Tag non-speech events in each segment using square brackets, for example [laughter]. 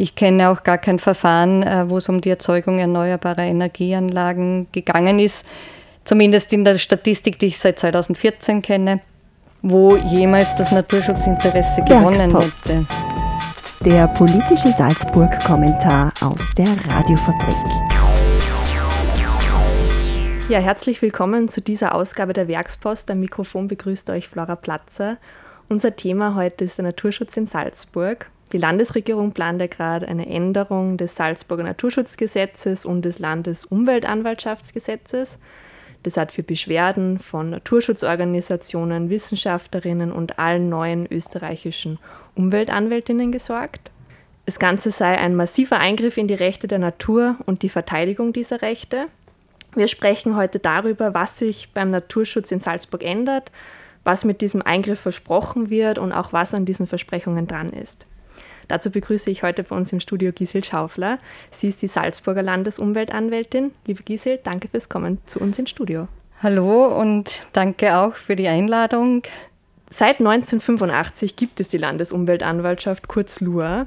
Ich kenne auch gar kein Verfahren, äh, wo es um die Erzeugung erneuerbarer Energieanlagen gegangen ist, zumindest in der Statistik, die ich seit 2014 kenne, wo jemals das Naturschutzinteresse gewonnen hätte. Der politische Salzburg-Kommentar aus der Radiofabrik. Ja, herzlich willkommen zu dieser Ausgabe der Werkspost. Am Mikrofon begrüßt euch Flora Platzer. Unser Thema heute ist der Naturschutz in Salzburg. Die Landesregierung plant ja gerade eine Änderung des Salzburger Naturschutzgesetzes und des Landesumweltanwaltschaftsgesetzes. Das hat für Beschwerden von Naturschutzorganisationen, Wissenschaftlerinnen und allen neuen österreichischen Umweltanwältinnen gesorgt. Das Ganze sei ein massiver Eingriff in die Rechte der Natur und die Verteidigung dieser Rechte. Wir sprechen heute darüber, was sich beim Naturschutz in Salzburg ändert, was mit diesem Eingriff versprochen wird und auch was an diesen Versprechungen dran ist. Dazu begrüße ich heute bei uns im Studio Gisel Schaufler. Sie ist die Salzburger Landesumweltanwältin. Liebe Gisel, danke fürs Kommen zu uns ins Studio. Hallo und danke auch für die Einladung. Seit 1985 gibt es die Landesumweltanwaltschaft, kurz LUA.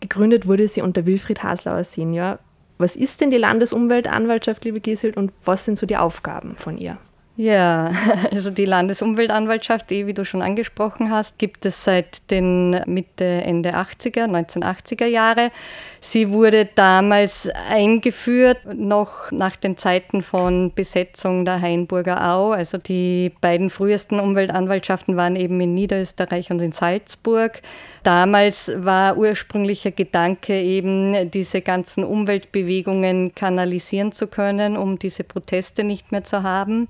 Gegründet wurde sie unter Wilfried Haslauer Senior. Was ist denn die Landesumweltanwaltschaft, liebe Gisel, und was sind so die Aufgaben von ihr? Ja, [laughs] also die Landesumweltanwaltschaft, eh, wie du schon angesprochen hast, gibt es seit den Mitte, Ende 80er, 1980er Jahre. Sie wurde damals eingeführt, noch nach den Zeiten von Besetzung der Hainburger Au. Also die beiden frühesten Umweltanwaltschaften waren eben in Niederösterreich und in Salzburg. Damals war ursprünglicher Gedanke eben, diese ganzen Umweltbewegungen kanalisieren zu können, um diese Proteste nicht mehr zu haben.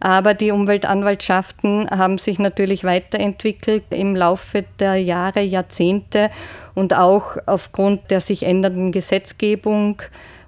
Aber die Umweltanwaltschaften haben sich natürlich weiterentwickelt im Laufe der Jahre, Jahrzehnte und auch aufgrund der sich ändernden Gesetzgebung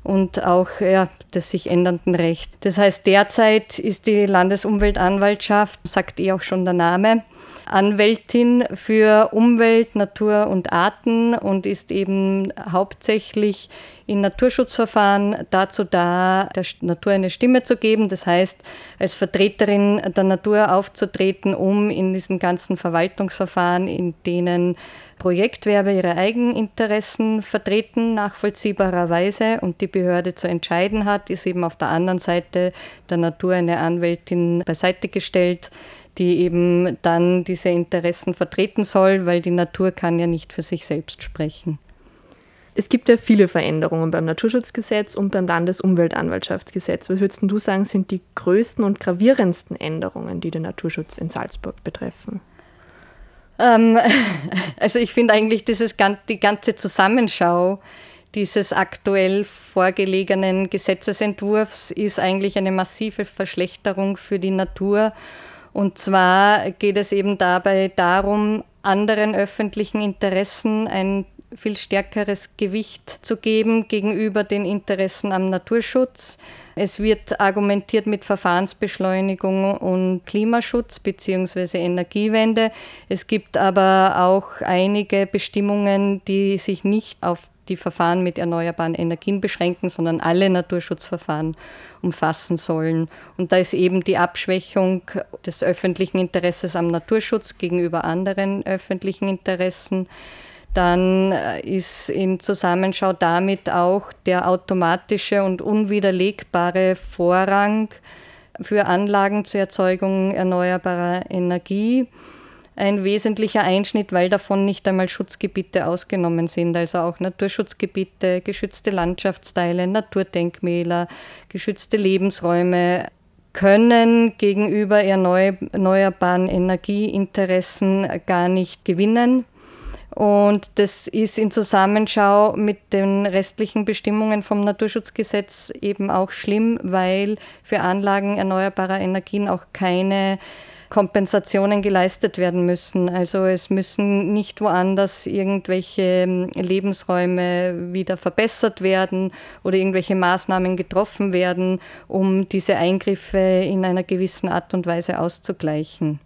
und auch ja, des sich ändernden Rechts. Das heißt, derzeit ist die Landesumweltanwaltschaft, sagt eh auch schon der Name, Anwältin für Umwelt, Natur und Arten und ist eben hauptsächlich in Naturschutzverfahren dazu da, der Natur eine Stimme zu geben. Das heißt, als Vertreterin der Natur aufzutreten, um in diesen ganzen Verwaltungsverfahren, in denen Projektwerbe ihre Eigeninteressen vertreten, nachvollziehbarerweise, und die Behörde zu entscheiden hat, ist eben auf der anderen Seite der Natur eine Anwältin beiseite gestellt, die eben dann diese Interessen vertreten soll, weil die Natur kann ja nicht für sich selbst sprechen. Es gibt ja viele Veränderungen beim Naturschutzgesetz und beim Landesumweltanwaltschaftsgesetz. Was würdest du sagen, sind die größten und gravierendsten Änderungen, die den Naturschutz in Salzburg betreffen? Ähm, [laughs] also ich finde eigentlich dieses, die ganze Zusammenschau dieses aktuell vorgelegenen Gesetzesentwurfs ist eigentlich eine massive Verschlechterung für die Natur und zwar geht es eben dabei darum, anderen öffentlichen Interessen ein viel stärkeres Gewicht zu geben gegenüber den Interessen am Naturschutz. Es wird argumentiert mit Verfahrensbeschleunigung und Klimaschutz bzw. Energiewende. Es gibt aber auch einige Bestimmungen, die sich nicht auf die Verfahren mit erneuerbaren Energien beschränken, sondern alle Naturschutzverfahren umfassen sollen. Und da ist eben die Abschwächung des öffentlichen Interesses am Naturschutz gegenüber anderen öffentlichen Interessen. Dann äh, ist in Zusammenschau damit auch der automatische und unwiderlegbare Vorrang für Anlagen zur Erzeugung erneuerbarer Energie ein wesentlicher Einschnitt, weil davon nicht einmal Schutzgebiete ausgenommen sind, also auch Naturschutzgebiete, geschützte Landschaftsteile, Naturdenkmäler, geschützte Lebensräume können gegenüber erneuerbaren Energieinteressen gar nicht gewinnen. Und das ist in Zusammenschau mit den restlichen Bestimmungen vom Naturschutzgesetz eben auch schlimm, weil für Anlagen erneuerbarer Energien auch keine Kompensationen geleistet werden müssen. Also es müssen nicht woanders irgendwelche ähm, Lebensräume wieder verbessert werden oder irgendwelche Maßnahmen getroffen werden, um diese Eingriffe in einer gewissen Art und Weise auszugleichen.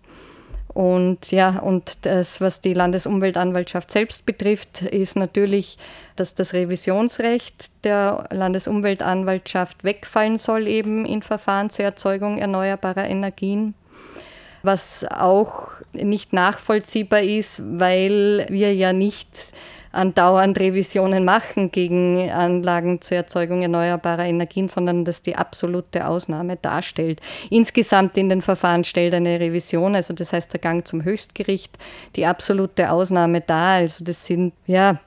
Und ja, und das, was die Landesumweltanwaltschaft selbst betrifft, ist natürlich, dass das Revisionsrecht der Landesumweltanwaltschaft wegfallen soll, eben in Verfahren zur Erzeugung erneuerbarer Energien was auch nicht nachvollziehbar ist, weil wir ja nicht andauernd Revisionen machen gegen Anlagen zur Erzeugung erneuerbarer Energien, sondern das die absolute Ausnahme darstellt. Insgesamt in den Verfahren stellt eine Revision, also das heißt der Gang zum Höchstgericht, die absolute Ausnahme dar. Also das sind ja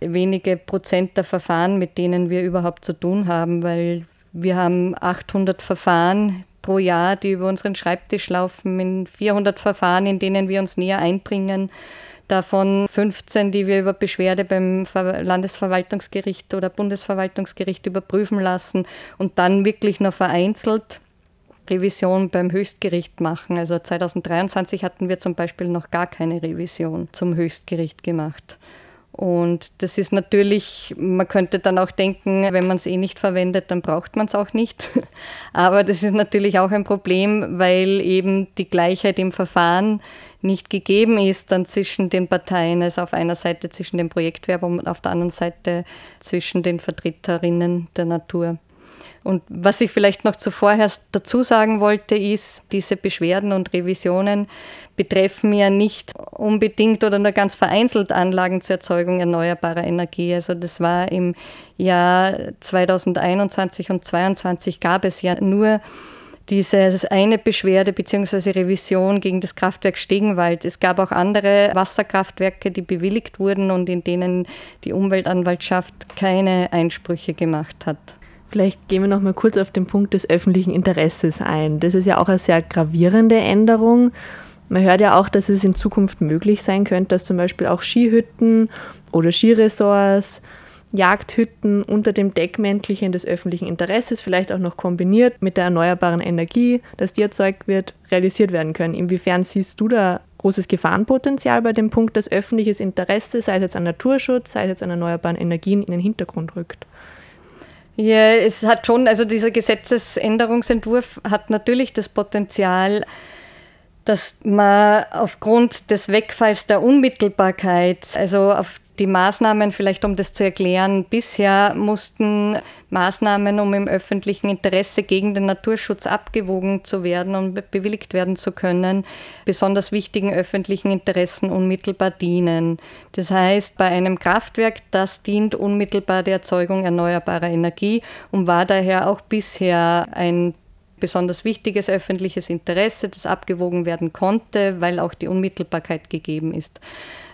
wenige Prozent der Verfahren, mit denen wir überhaupt zu tun haben, weil wir haben 800 Verfahren pro Jahr, die über unseren Schreibtisch laufen, in 400 Verfahren, in denen wir uns näher einbringen. Davon 15, die wir über Beschwerde beim Landesverwaltungsgericht oder Bundesverwaltungsgericht überprüfen lassen und dann wirklich nur vereinzelt Revision beim Höchstgericht machen. Also 2023 hatten wir zum Beispiel noch gar keine Revision zum Höchstgericht gemacht. Und das ist natürlich, man könnte dann auch denken, wenn man es eh nicht verwendet, dann braucht man es auch nicht. [laughs] Aber das ist natürlich auch ein Problem, weil eben die Gleichheit im Verfahren nicht gegeben ist dann zwischen den Parteien, also auf einer Seite zwischen dem Projektwerber und auf der anderen Seite zwischen den Vertreterinnen der Natur. Und was ich vielleicht noch zuvor dazu sagen wollte, ist, diese Beschwerden und Revisionen betreffen ja nicht unbedingt oder nur ganz vereinzelt Anlagen zur Erzeugung erneuerbarer Energie. Also das war im Jahr 2021 und 2022 gab es ja nur diese eine Beschwerde bzw. Revision gegen das Kraftwerk Stegenwald. Es gab auch andere Wasserkraftwerke, die bewilligt wurden und in denen die Umweltanwaltschaft keine Einsprüche gemacht hat. Vielleicht gehen wir noch mal kurz auf den Punkt des öffentlichen Interesses ein. Das ist ja auch eine sehr gravierende Änderung. Man hört ja auch, dass es in Zukunft möglich sein könnte, dass zum Beispiel auch Skihütten oder Skiresorts, Jagdhütten unter dem Deckmäntelchen des öffentlichen Interesses, vielleicht auch noch kombiniert mit der erneuerbaren Energie, dass die erzeugt wird, realisiert werden können. Inwiefern siehst du da großes Gefahrenpotenzial bei dem Punkt, dass öffentliches Interesse, sei es jetzt an Naturschutz, sei es jetzt an erneuerbaren Energien, in den Hintergrund rückt? Ja, es hat schon, also dieser Gesetzesänderungsentwurf hat natürlich das Potenzial, dass man aufgrund des Wegfalls der Unmittelbarkeit, also auf die Maßnahmen, vielleicht um das zu erklären, bisher mussten Maßnahmen, um im öffentlichen Interesse gegen den Naturschutz abgewogen zu werden und bewilligt werden zu können, besonders wichtigen öffentlichen Interessen unmittelbar dienen. Das heißt, bei einem Kraftwerk, das dient unmittelbar der Erzeugung erneuerbarer Energie und war daher auch bisher ein besonders wichtiges öffentliches Interesse, das abgewogen werden konnte, weil auch die Unmittelbarkeit gegeben ist.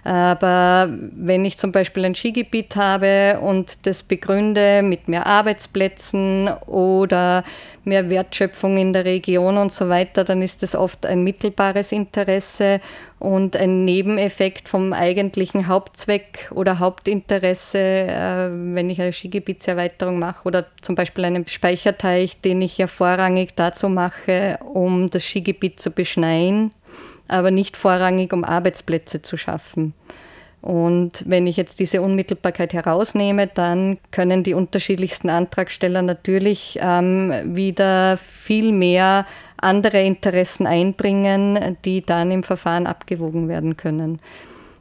Aber wenn ich zum Beispiel ein Skigebiet habe und das begründe mit mehr Arbeitsplätzen oder mehr Wertschöpfung in der Region und so weiter, dann ist das oft ein mittelbares Interesse und ein Nebeneffekt vom eigentlichen Hauptzweck oder Hauptinteresse, äh, wenn ich eine Skigebietserweiterung mache oder zum Beispiel einen Speicherteich, den ich ja vorrangig dazu mache, um das Skigebiet zu beschneien aber nicht vorrangig, um Arbeitsplätze zu schaffen. Und wenn ich jetzt diese Unmittelbarkeit herausnehme, dann können die unterschiedlichsten Antragsteller natürlich ähm, wieder viel mehr andere Interessen einbringen, die dann im Verfahren abgewogen werden können.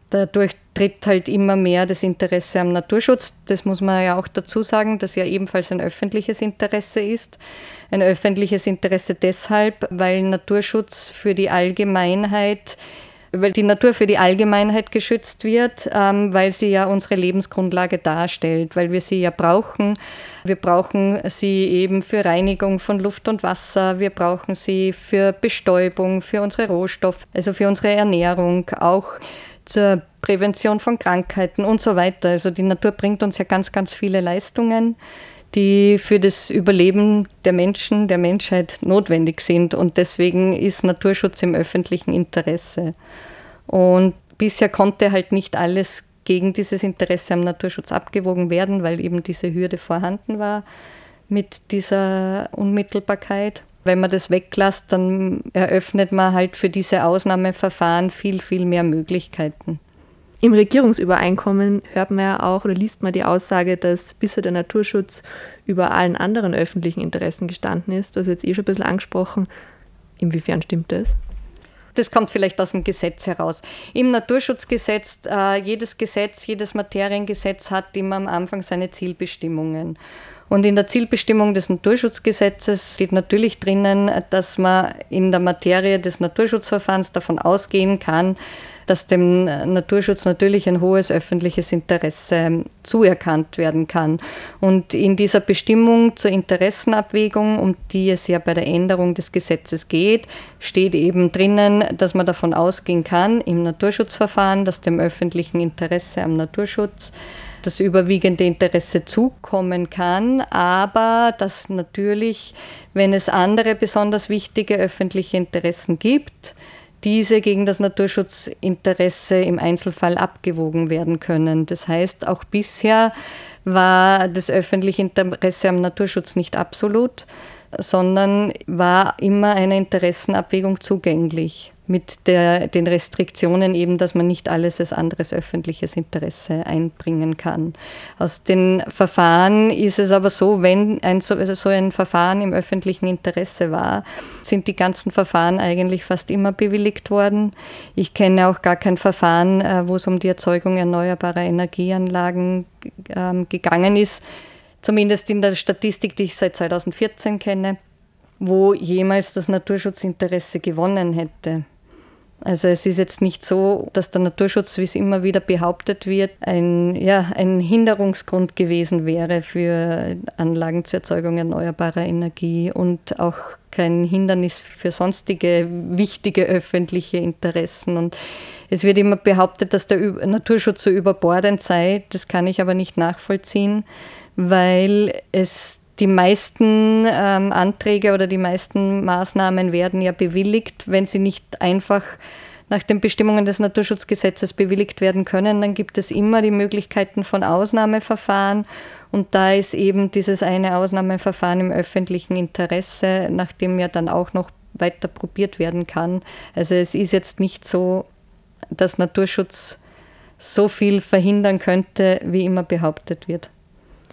Dadurch tritt halt immer mehr das Interesse am Naturschutz. Das muss man ja auch dazu sagen, dass ja ebenfalls ein öffentliches Interesse ist. Ein öffentliches Interesse deshalb, weil Naturschutz für die Allgemeinheit weil die Natur für die Allgemeinheit geschützt wird, ähm, weil sie ja unsere Lebensgrundlage darstellt, weil wir sie ja brauchen. Wir brauchen sie eben für Reinigung von Luft und Wasser, wir brauchen sie für Bestäubung, für unsere Rohstoffe, also für unsere Ernährung, auch zur Prävention von Krankheiten und so weiter. Also die Natur bringt uns ja ganz, ganz viele Leistungen, die für das Überleben der Menschen, der Menschheit notwendig sind. Und deswegen ist Naturschutz im öffentlichen Interesse. Und bisher konnte halt nicht alles gegen dieses Interesse am Naturschutz abgewogen werden, weil eben diese Hürde vorhanden war mit dieser Unmittelbarkeit. Wenn man das weglässt, dann eröffnet man halt für diese Ausnahmeverfahren viel, viel mehr Möglichkeiten. Im Regierungsübereinkommen hört man ja auch oder liest man die Aussage, dass bisher der Naturschutz über allen anderen öffentlichen Interessen gestanden ist. Das ist jetzt eh schon ein bisschen angesprochen. Inwiefern stimmt das? Das kommt vielleicht aus dem Gesetz heraus. Im Naturschutzgesetz, äh, jedes Gesetz, jedes Materiengesetz hat immer am Anfang seine Zielbestimmungen. Und in der Zielbestimmung des Naturschutzgesetzes steht natürlich drinnen, dass man in der Materie des Naturschutzverfahrens davon ausgehen kann, dass dem Naturschutz natürlich ein hohes öffentliches Interesse zuerkannt werden kann. Und in dieser Bestimmung zur Interessenabwägung, um die es ja bei der Änderung des Gesetzes geht, steht eben drinnen, dass man davon ausgehen kann im Naturschutzverfahren, dass dem öffentlichen Interesse am Naturschutz das überwiegende Interesse zukommen kann, aber dass natürlich, wenn es andere besonders wichtige öffentliche Interessen gibt, diese gegen das Naturschutzinteresse im Einzelfall abgewogen werden können. Das heißt, auch bisher war das öffentliche Interesse am Naturschutz nicht absolut, sondern war immer eine Interessenabwägung zugänglich mit der, den Restriktionen eben, dass man nicht alles als anderes öffentliches Interesse einbringen kann. Aus den Verfahren ist es aber so, wenn ein, so, so ein Verfahren im öffentlichen Interesse war, sind die ganzen Verfahren eigentlich fast immer bewilligt worden. Ich kenne auch gar kein Verfahren, äh, wo es um die Erzeugung erneuerbarer Energieanlagen ähm, gegangen ist, zumindest in der Statistik, die ich seit 2014 kenne, wo jemals das Naturschutzinteresse gewonnen hätte. Also es ist jetzt nicht so, dass der Naturschutz, wie es immer wieder behauptet wird, ein, ja, ein Hinderungsgrund gewesen wäre für Anlagen zur Erzeugung erneuerbarer Energie und auch kein Hindernis für sonstige wichtige öffentliche Interessen. Und es wird immer behauptet, dass der Naturschutz so überbordend sei. Das kann ich aber nicht nachvollziehen, weil es die meisten ähm, Anträge oder die meisten Maßnahmen werden ja bewilligt, wenn sie nicht einfach nach den Bestimmungen des Naturschutzgesetzes bewilligt werden können, dann gibt es immer die Möglichkeiten von Ausnahmeverfahren. Und da ist eben dieses eine Ausnahmeverfahren im öffentlichen Interesse, nachdem ja dann auch noch weiter probiert werden kann. Also es ist jetzt nicht so, dass Naturschutz so viel verhindern könnte, wie immer behauptet wird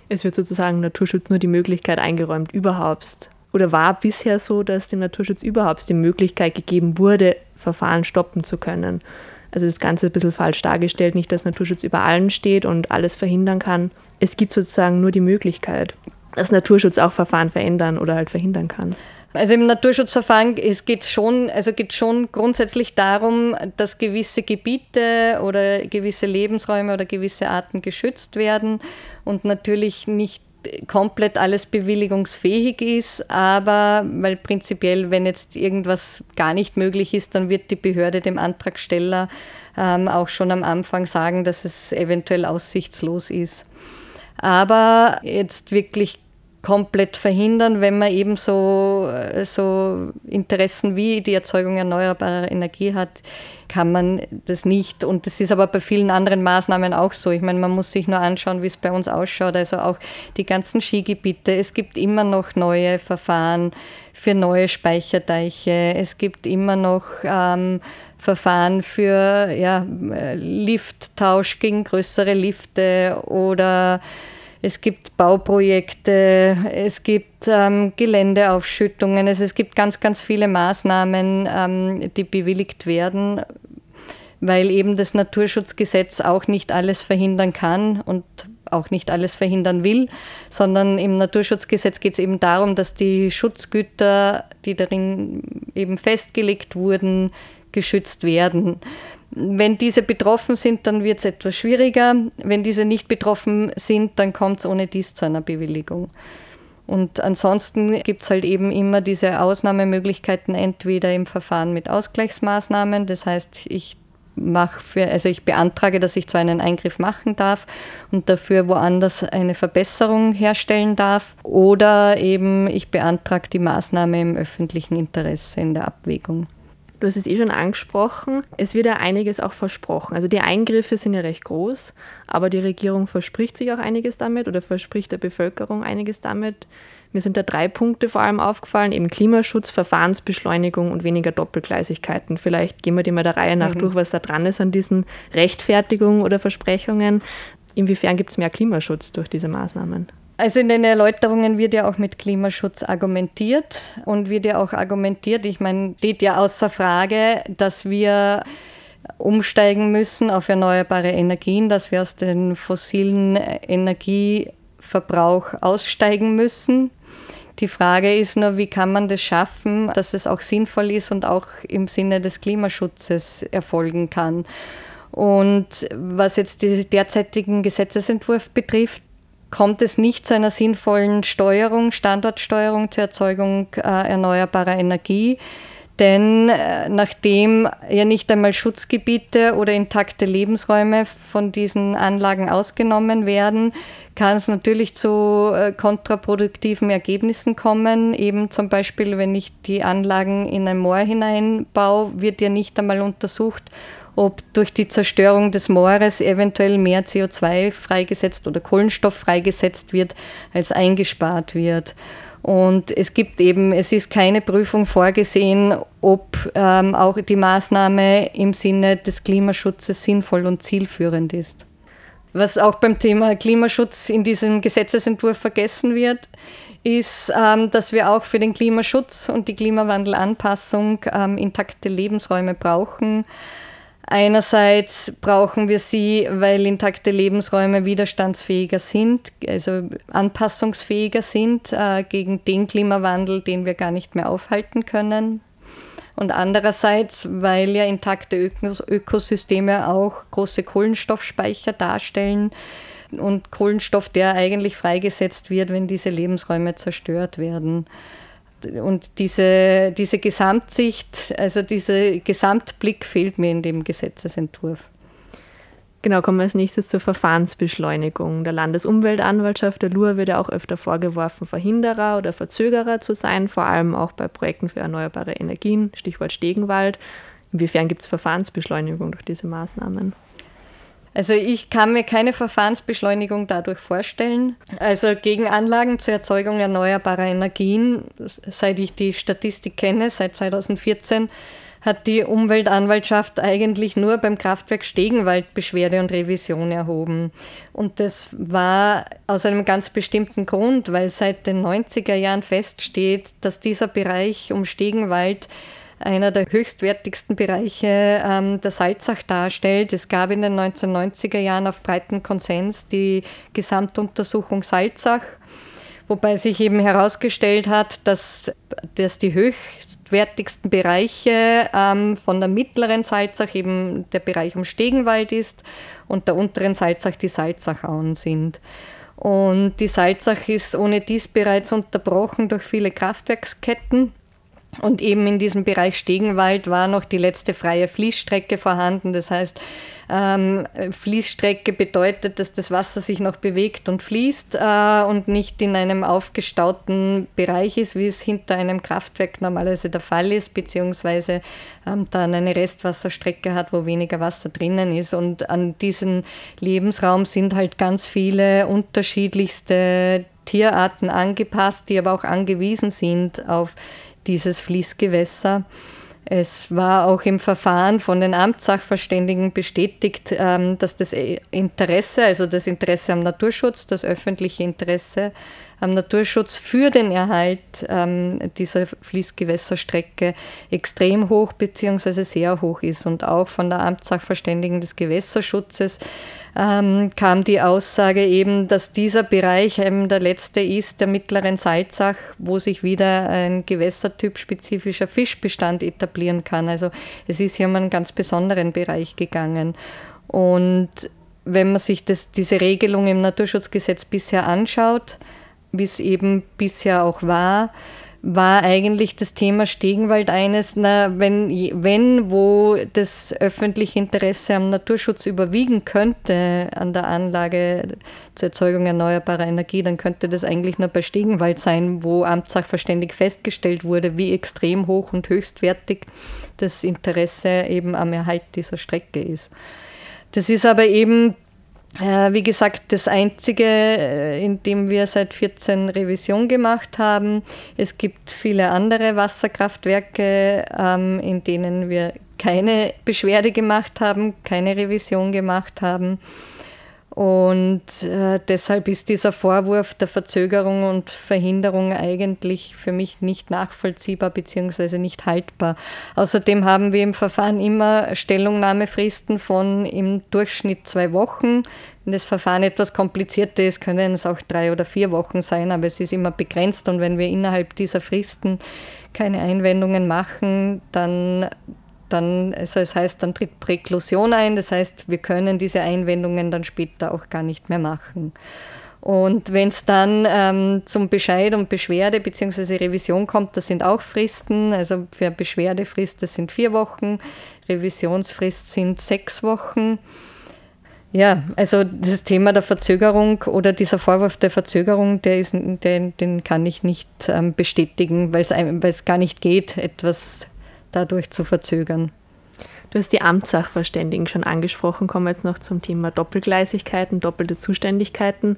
es wird sozusagen Naturschutz nur die Möglichkeit eingeräumt, überhaupt. Oder war bisher so, dass dem Naturschutz überhaupt die Möglichkeit gegeben wurde, Verfahren stoppen zu können. Also das Ganze ein bisschen falsch dargestellt, nicht, dass Naturschutz über allem steht und alles verhindern kann. Es gibt sozusagen nur die Möglichkeit, dass Naturschutz auch Verfahren verändern oder halt verhindern kann. Also im Naturschutzverfahren es geht schon, also schon grundsätzlich darum, dass gewisse Gebiete oder gewisse Lebensräume oder gewisse Arten geschützt werden und natürlich nicht komplett alles bewilligungsfähig ist, aber weil prinzipiell, wenn jetzt irgendwas gar nicht möglich ist, dann wird die Behörde dem Antragsteller ähm, auch schon am Anfang sagen, dass es eventuell aussichtslos ist. Aber jetzt wirklich komplett verhindern, wenn man eben so, äh, so Interessen wie die Erzeugung erneuerbarer Energie hat, kann man das nicht. Und das ist aber bei vielen anderen Maßnahmen auch so. Ich meine, man muss sich nur anschauen, wie es bei uns ausschaut. Also auch die ganzen Skigebiete. Es gibt immer noch neue Verfahren für neue Speicherdeiche. Es gibt immer noch ähm, Verfahren für ja, Lifttausch gegen größere Lifte oder es gibt Bauprojekte, es gibt ähm, Geländeaufschüttungen, also es gibt ganz, ganz viele Maßnahmen, ähm, die bewilligt werden, weil eben das Naturschutzgesetz auch nicht alles verhindern kann und auch nicht alles verhindern will, sondern im Naturschutzgesetz geht es eben darum, dass die Schutzgüter, die darin eben festgelegt wurden, geschützt werden. Wenn diese betroffen sind, dann wird es etwas schwieriger. Wenn diese nicht betroffen sind, dann kommt es ohne dies zu einer Bewilligung. Und ansonsten gibt es halt eben immer diese Ausnahmemöglichkeiten, entweder im Verfahren mit Ausgleichsmaßnahmen, das heißt, ich mache für, also ich beantrage, dass ich zwar einen Eingriff machen darf und dafür woanders eine Verbesserung herstellen darf, oder eben ich beantrage die Maßnahme im öffentlichen Interesse in der Abwägung. Du hast es eh schon angesprochen, es wird ja einiges auch versprochen. Also die Eingriffe sind ja recht groß, aber die Regierung verspricht sich auch einiges damit oder verspricht der Bevölkerung einiges damit. Mir sind da drei Punkte vor allem aufgefallen, eben Klimaschutz, Verfahrensbeschleunigung und weniger Doppelgleisigkeiten. Vielleicht gehen wir die mal der Reihe nach mhm. durch, was da dran ist an diesen Rechtfertigungen oder Versprechungen. Inwiefern gibt es mehr Klimaschutz durch diese Maßnahmen? Also in den Erläuterungen wird ja auch mit Klimaschutz argumentiert und wird ja auch argumentiert, ich meine, steht ja außer Frage, dass wir umsteigen müssen auf erneuerbare Energien, dass wir aus dem fossilen Energieverbrauch aussteigen müssen. Die Frage ist nur, wie kann man das schaffen, dass es auch sinnvoll ist und auch im Sinne des Klimaschutzes erfolgen kann. Und was jetzt den derzeitigen Gesetzesentwurf betrifft, kommt es nicht zu einer sinnvollen Steuerung, Standortsteuerung zur Erzeugung äh, erneuerbarer Energie. Denn äh, nachdem ja nicht einmal Schutzgebiete oder intakte Lebensräume von diesen Anlagen ausgenommen werden, kann es natürlich zu äh, kontraproduktiven Ergebnissen kommen. Eben zum Beispiel, wenn ich die Anlagen in ein Moor hineinbaue, wird ja nicht einmal untersucht, ob durch die Zerstörung des Moores eventuell mehr CO2 freigesetzt oder Kohlenstoff freigesetzt wird, als eingespart wird. Und es gibt eben, es ist keine Prüfung vorgesehen, ob ähm, auch die Maßnahme im Sinne des Klimaschutzes sinnvoll und zielführend ist. Was auch beim Thema Klimaschutz in diesem Gesetzesentwurf vergessen wird, ist, ähm, dass wir auch für den Klimaschutz und die Klimawandelanpassung ähm, intakte Lebensräume brauchen. Einerseits brauchen wir sie, weil intakte Lebensräume widerstandsfähiger sind, also anpassungsfähiger sind äh, gegen den Klimawandel, den wir gar nicht mehr aufhalten können. Und andererseits, weil ja intakte Ökos Ökosysteme auch große Kohlenstoffspeicher darstellen und Kohlenstoff, der eigentlich freigesetzt wird, wenn diese Lebensräume zerstört werden und diese, diese Gesamtsicht, also dieser Gesamtblick fehlt mir in dem Gesetzesentwurf. Genau, kommen wir als nächstes zur Verfahrensbeschleunigung. Der Landesumweltanwaltschaft, der LUR, wird ja auch öfter vorgeworfen, Verhinderer oder Verzögerer zu sein, vor allem auch bei Projekten für erneuerbare Energien, Stichwort Stegenwald. Inwiefern gibt es Verfahrensbeschleunigung durch diese Maßnahmen? Also ich kann mir keine Verfahrensbeschleunigung dadurch vorstellen. Also gegen Anlagen zur Erzeugung erneuerbarer Energien, seit ich die Statistik kenne, seit 2014, hat die Umweltanwaltschaft eigentlich nur beim Kraftwerk Stegenwald Beschwerde und Revision erhoben. Und das war aus einem ganz bestimmten Grund, weil seit den 90er Jahren feststeht, dass dieser Bereich um Stegenwald einer der höchstwertigsten Bereiche ähm, der Salzach darstellt. Es gab in den 1990er Jahren auf breiten Konsens die Gesamtuntersuchung Salzach, wobei sich eben herausgestellt hat, dass, dass die höchstwertigsten Bereiche ähm, von der mittleren Salzach eben der Bereich um Stegenwald ist und der unteren Salzach die Salzachauen sind. Und die Salzach ist ohne dies bereits unterbrochen durch viele Kraftwerksketten. Und eben in diesem Bereich Stegenwald war noch die letzte freie Fließstrecke vorhanden. Das heißt, ähm, Fließstrecke bedeutet, dass das Wasser sich noch bewegt und fließt äh, und nicht in einem aufgestauten Bereich ist, wie es hinter einem Kraftwerk normalerweise der Fall ist, beziehungsweise ähm, dann eine Restwasserstrecke hat, wo weniger Wasser drinnen ist. Und an diesen Lebensraum sind halt ganz viele unterschiedlichste Tierarten angepasst, die aber auch angewiesen sind auf dieses Fließgewässer. Es war auch im Verfahren von den Amtssachverständigen bestätigt, ähm, dass das Interesse, also das Interesse am Naturschutz, das öffentliche Interesse am Naturschutz für den Erhalt ähm, dieser Fließgewässerstrecke extrem hoch bzw. sehr hoch ist und auch von der Amtssachverständigen des Gewässerschutzes ähm, kam die Aussage eben, dass dieser Bereich eben der letzte ist der mittleren Salzach, wo sich wieder ein gewässertyp spezifischer Fischbestand etablieren kann. Also es ist hier um einen ganz besonderen Bereich gegangen. Und wenn man sich das, diese Regelung im Naturschutzgesetz bisher anschaut, wie es eben bisher auch war, war eigentlich das Thema Stegenwald eines, na, wenn, wenn, wo das öffentliche Interesse am Naturschutz überwiegen könnte an der Anlage zur Erzeugung erneuerbarer Energie, dann könnte das eigentlich nur bei Stegenwald sein, wo amtssachverständig festgestellt wurde, wie extrem hoch und höchstwertig das Interesse eben am Erhalt dieser Strecke ist. Das ist aber eben wie gesagt, das Einzige, äh, in dem wir seit 14 Revision gemacht haben. Es gibt viele andere Wasserkraftwerke, ähm, in denen wir keine Beschwerde gemacht haben, keine Revision gemacht haben. Und äh, deshalb ist dieser Vorwurf der Verzögerung und Verhinderung eigentlich für mich nicht nachvollziehbar bzw. nicht haltbar. Außerdem haben wir im Verfahren immer Stellungnahmefristen von im Durchschnitt zwei Wochen. Wenn das Verfahren etwas komplizierter ist, können es auch drei oder vier Wochen sein, aber es ist immer begrenzt und wenn wir innerhalb dieser Fristen keine Einwendungen machen, dann dann, also es heißt, dann tritt Präklusion ein, das heißt, wir können diese Einwendungen dann später auch gar nicht mehr machen. Und wenn es dann ähm, zum Bescheid und Beschwerde bzw. Revision kommt, das sind auch Fristen. Also für Beschwerdefrist, das sind vier Wochen, Revisionsfrist sind sechs Wochen. Ja, also das Thema der Verzögerung oder dieser Vorwurf der Verzögerung, der ist, den, den kann ich nicht ähm, bestätigen, weil es gar nicht geht, etwas dadurch zu verzögern. Du hast die Amtssachverständigen schon angesprochen, kommen wir jetzt noch zum Thema Doppelgleisigkeiten, doppelte Zuständigkeiten.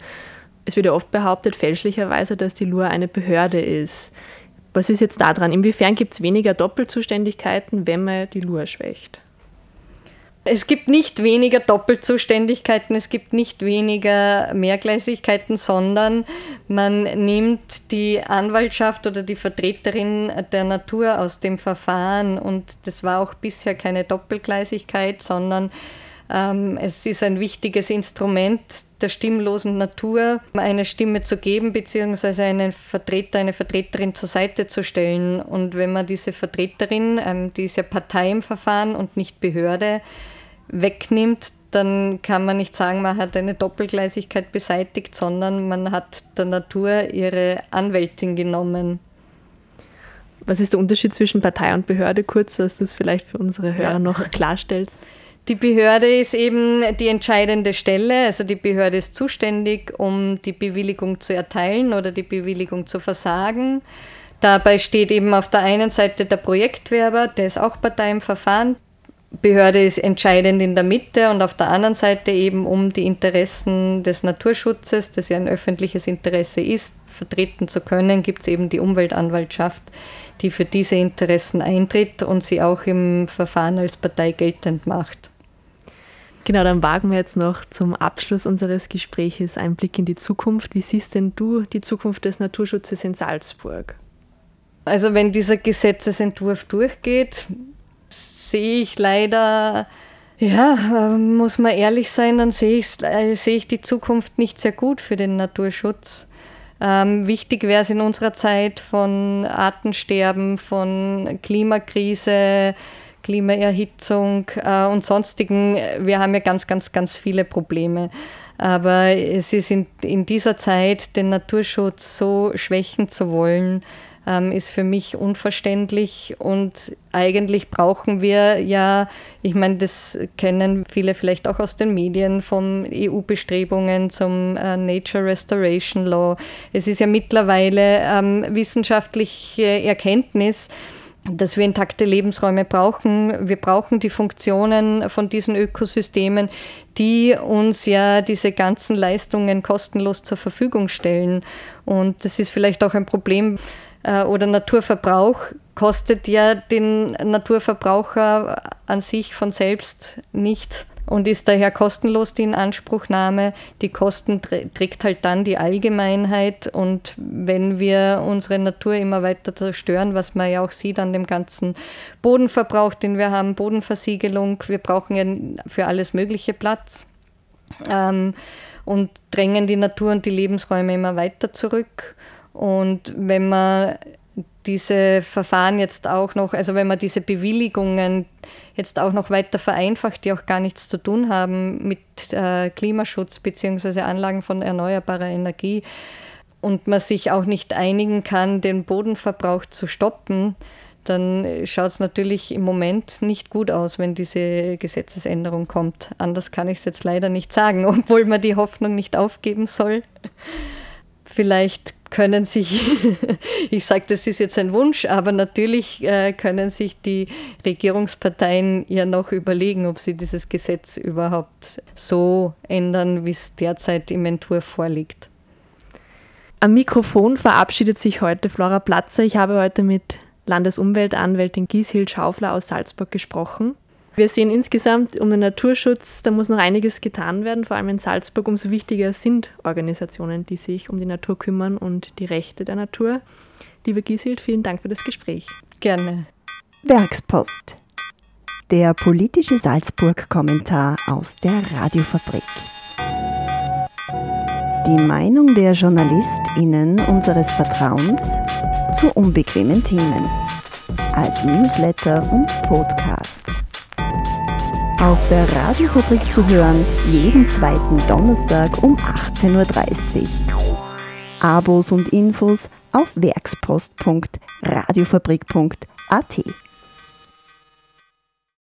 Es wird ja oft behauptet, fälschlicherweise, dass die LUA eine Behörde ist. Was ist jetzt daran? Inwiefern gibt es weniger Doppelzuständigkeiten, wenn man die LUA schwächt? Es gibt nicht weniger Doppelzuständigkeiten, es gibt nicht weniger Mehrgleisigkeiten, sondern man nimmt die Anwaltschaft oder die Vertreterin der Natur aus dem Verfahren und das war auch bisher keine Doppelgleisigkeit, sondern ähm, es ist ein wichtiges Instrument der stimmlosen Natur, eine Stimme zu geben, beziehungsweise einen Vertreter, eine Vertreterin zur Seite zu stellen. Und wenn man diese Vertreterin, ähm, die ist ja Partei im Verfahren und nicht Behörde, wegnimmt, dann kann man nicht sagen, man hat eine Doppelgleisigkeit beseitigt, sondern man hat der Natur ihre Anwältin genommen. Was ist der Unterschied zwischen Partei und Behörde? Kurz, dass du es vielleicht für unsere Hörer ja. noch klarstellst. Die Behörde ist eben die entscheidende Stelle. Also die Behörde ist zuständig, um die Bewilligung zu erteilen oder die Bewilligung zu versagen. Dabei steht eben auf der einen Seite der Projektwerber, der ist auch Partei im Verfahren. Behörde ist entscheidend in der Mitte und auf der anderen Seite eben um die Interessen des Naturschutzes, das ja ein öffentliches Interesse ist, vertreten zu können, gibt es eben die Umweltanwaltschaft, die für diese Interessen eintritt und sie auch im Verfahren als Partei geltend macht. Genau, dann wagen wir jetzt noch zum Abschluss unseres Gespräches einen Blick in die Zukunft. Wie siehst denn du die Zukunft des Naturschutzes in Salzburg? Also wenn dieser Gesetzesentwurf durchgeht, sehe ich leider, ja, muss man ehrlich sein, dann sehe ich, äh, sehe ich die Zukunft nicht sehr gut für den Naturschutz. Ähm, wichtig wäre es in unserer Zeit von Artensterben, von Klimakrise, Klimaerhitzung äh, und sonstigen. Wir haben ja ganz, ganz, ganz viele Probleme. Aber es ist in, in dieser Zeit, den Naturschutz so schwächen zu wollen, ähm, ist für mich unverständlich. Und eigentlich brauchen wir ja, ich meine, das kennen viele vielleicht auch aus den Medien, von EU-Bestrebungen zum äh, Nature Restoration Law. Es ist ja mittlerweile ähm, wissenschaftliche Erkenntnis, dass wir intakte Lebensräume brauchen. Wir brauchen die Funktionen von diesen Ökosystemen, die uns ja diese ganzen Leistungen kostenlos zur Verfügung stellen. Und das ist vielleicht auch ein Problem, äh, oder Naturverbrauch kostet ja den Naturverbraucher an sich von selbst nicht und ist daher kostenlos die Inanspruchnahme. Die Kosten trägt halt dann die Allgemeinheit und wenn wir unsere Natur immer weiter zerstören, was man ja auch sieht an dem ganzen Bodenverbrauch, den wir haben, Bodenversiegelung, wir brauchen ja für alles Mögliche Platz ähm, und drängen die Natur und die Lebensräume immer weiter zurück. Und wenn man diese Verfahren jetzt auch noch, also wenn man diese Bewilligungen jetzt auch noch weiter vereinfacht, die auch gar nichts zu tun haben mit äh, Klimaschutz bzw. Anlagen von erneuerbarer Energie und man sich auch nicht einigen kann, den Bodenverbrauch zu stoppen, dann schaut es natürlich im Moment nicht gut aus, wenn diese Gesetzesänderung kommt. Anders kann ich es jetzt leider nicht sagen, [laughs] obwohl man die Hoffnung nicht aufgeben soll. Vielleicht können sich, [laughs] ich sage, das ist jetzt ein Wunsch, aber natürlich äh, können sich die Regierungsparteien ja noch überlegen, ob sie dieses Gesetz überhaupt so ändern, wie es derzeit im Entwurf vorliegt. Am Mikrofon verabschiedet sich heute Flora Platzer. Ich habe heute mit Landesumweltanwältin Gieshild Schaufler aus Salzburg gesprochen. Wir sehen insgesamt um den Naturschutz, da muss noch einiges getan werden, vor allem in Salzburg. Umso wichtiger sind Organisationen, die sich um die Natur kümmern und die Rechte der Natur. Liebe Giesild, vielen Dank für das Gespräch. Gerne. Werkspost. Der politische Salzburg-Kommentar aus der Radiofabrik. Die Meinung der JournalistInnen unseres Vertrauens zu unbequemen Themen. Als Newsletter und Podcast. Auf der Radiofabrik zu hören, jeden zweiten Donnerstag um 18.30 Uhr. Abos und Infos auf werkspost.radiofabrik.at.